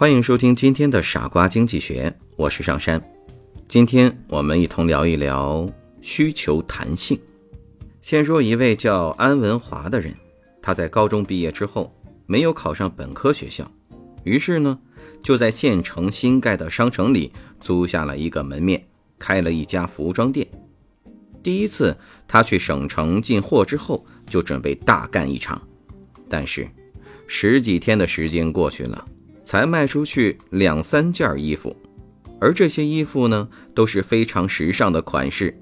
欢迎收听今天的傻瓜经济学，我是上山。今天我们一同聊一聊需求弹性。先说一位叫安文华的人，他在高中毕业之后没有考上本科学校，于是呢就在县城新盖的商城里租下了一个门面，开了一家服装店。第一次他去省城进货之后，就准备大干一场，但是十几天的时间过去了。才卖出去两三件衣服，而这些衣服呢都是非常时尚的款式，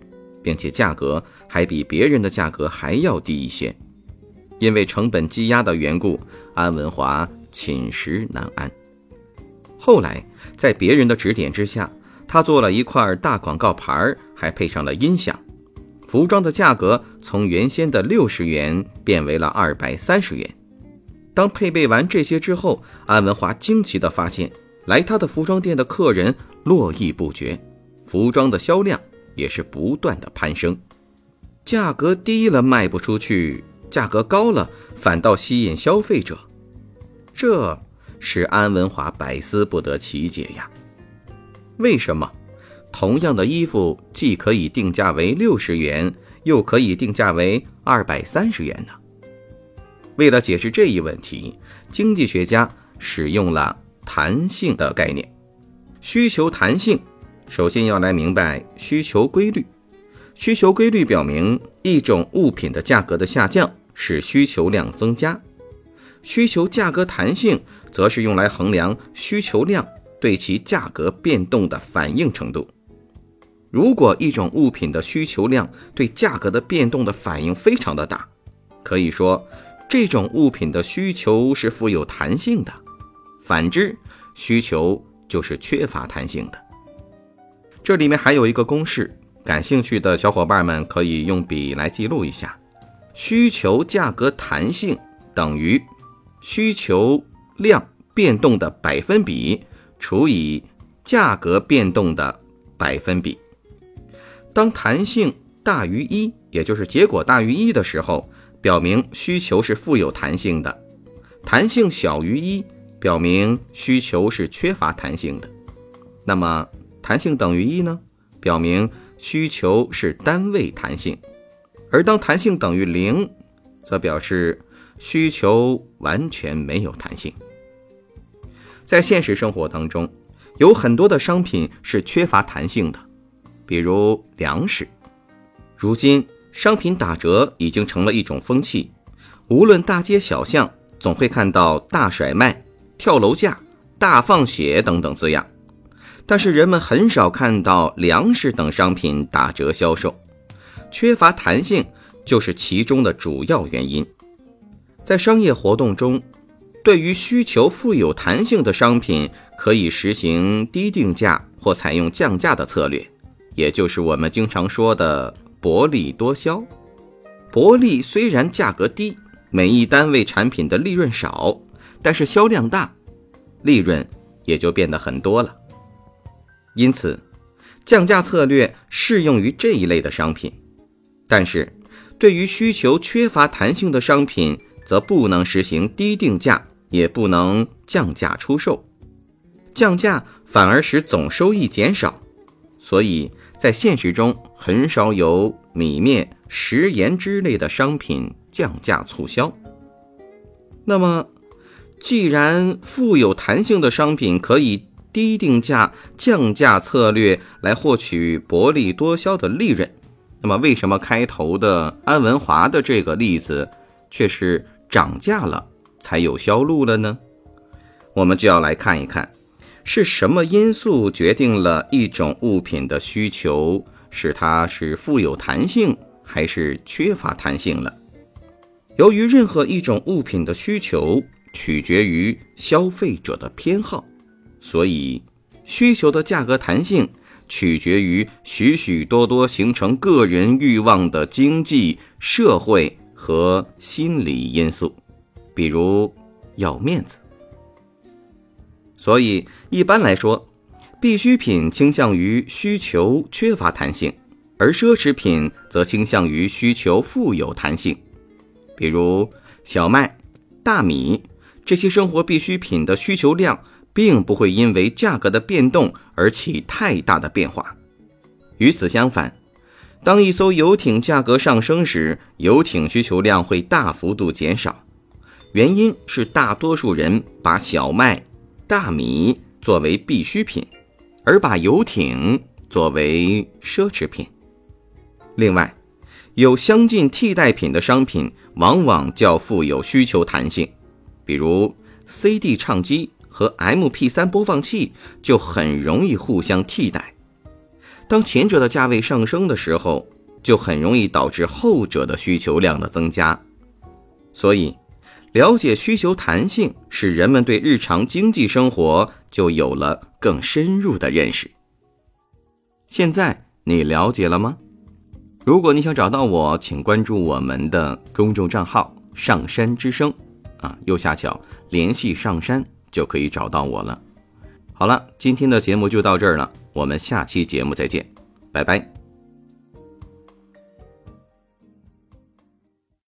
并且价格还比别人的价格还要低一些。因为成本积压的缘故，安文华寝食难安。后来在别人的指点之下，他做了一块大广告牌，还配上了音响。服装的价格从原先的六十元变为了二百三十元。当配备完这些之后，安文华惊奇地发现，来他的服装店的客人络绎不绝，服装的销量也是不断的攀升。价格低了卖不出去，价格高了反倒吸引消费者，这使安文华百思不得其解呀。为什么同样的衣服既可以定价为六十元，又可以定价为二百三十元呢？为了解释这一问题，经济学家使用了弹性的概念。需求弹性，首先要来明白需求规律。需求规律表明，一种物品的价格的下降使需求量增加。需求价格弹性，则是用来衡量需求量对其价格变动的反应程度。如果一种物品的需求量对价格的变动的反应非常的大，可以说。这种物品的需求是富有弹性的，反之，需求就是缺乏弹性的。这里面还有一个公式，感兴趣的小伙伴们可以用笔来记录一下：需求价格弹性等于需求量变动的百分比除以价格变动的百分比。当弹性大于一，也就是结果大于一的时候。表明需求是富有弹性的，弹性小于一，表明需求是缺乏弹性的。那么弹性等于一呢？表明需求是单位弹性。而当弹性等于零，则表示需求完全没有弹性。在现实生活当中，有很多的商品是缺乏弹性的，比如粮食。如今。商品打折已经成了一种风气，无论大街小巷，总会看到大甩卖、跳楼价、大放血等等字样。但是人们很少看到粮食等商品打折销售，缺乏弹性就是其中的主要原因。在商业活动中，对于需求富有弹性的商品，可以实行低定价或采用降价的策略，也就是我们经常说的。薄利多销，薄利虽然价格低，每一单位产品的利润少，但是销量大，利润也就变得很多了。因此，降价策略适用于这一类的商品，但是对于需求缺乏弹性的商品，则不能实行低定价，也不能降价出售。降价反而使总收益减少，所以。在现实中，很少有米面、食盐之类的商品降价促销。那么，既然富有弹性的商品可以低定价、降价策略来获取薄利多销的利润，那么为什么开头的安文华的这个例子却是涨价了才有销路了呢？我们就要来看一看。是什么因素决定了一种物品的需求使它是富有弹性还是缺乏弹性了？由于任何一种物品的需求取决于消费者的偏好，所以需求的价格弹性取决于许许多多形成个人欲望的经济社会和心理因素，比如要面子。所以一般来说，必需品倾向于需求缺乏弹性，而奢侈品则倾向于需求富有弹性，比如小麦、大米这些生活必需品的需求量并不会因为价格的变动而起太大的变化。与此相反，当一艘游艇价格上升时，游艇需求量会大幅度减少，原因是大多数人把小麦、大米作为必需品。而把游艇作为奢侈品。另外，有相近替代品的商品往往较富有需求弹性，比如 CD 唱机和 MP3 播放器就很容易互相替代。当前者的价位上升的时候，就很容易导致后者的需求量的增加。所以，了解需求弹性，使人们对日常经济生活就有了更深入的认识。现在你了解了吗？如果你想找到我，请关注我们的公众账号“上山之声”，啊，右下角联系上山就可以找到我了。好了，今天的节目就到这儿了，我们下期节目再见，拜拜。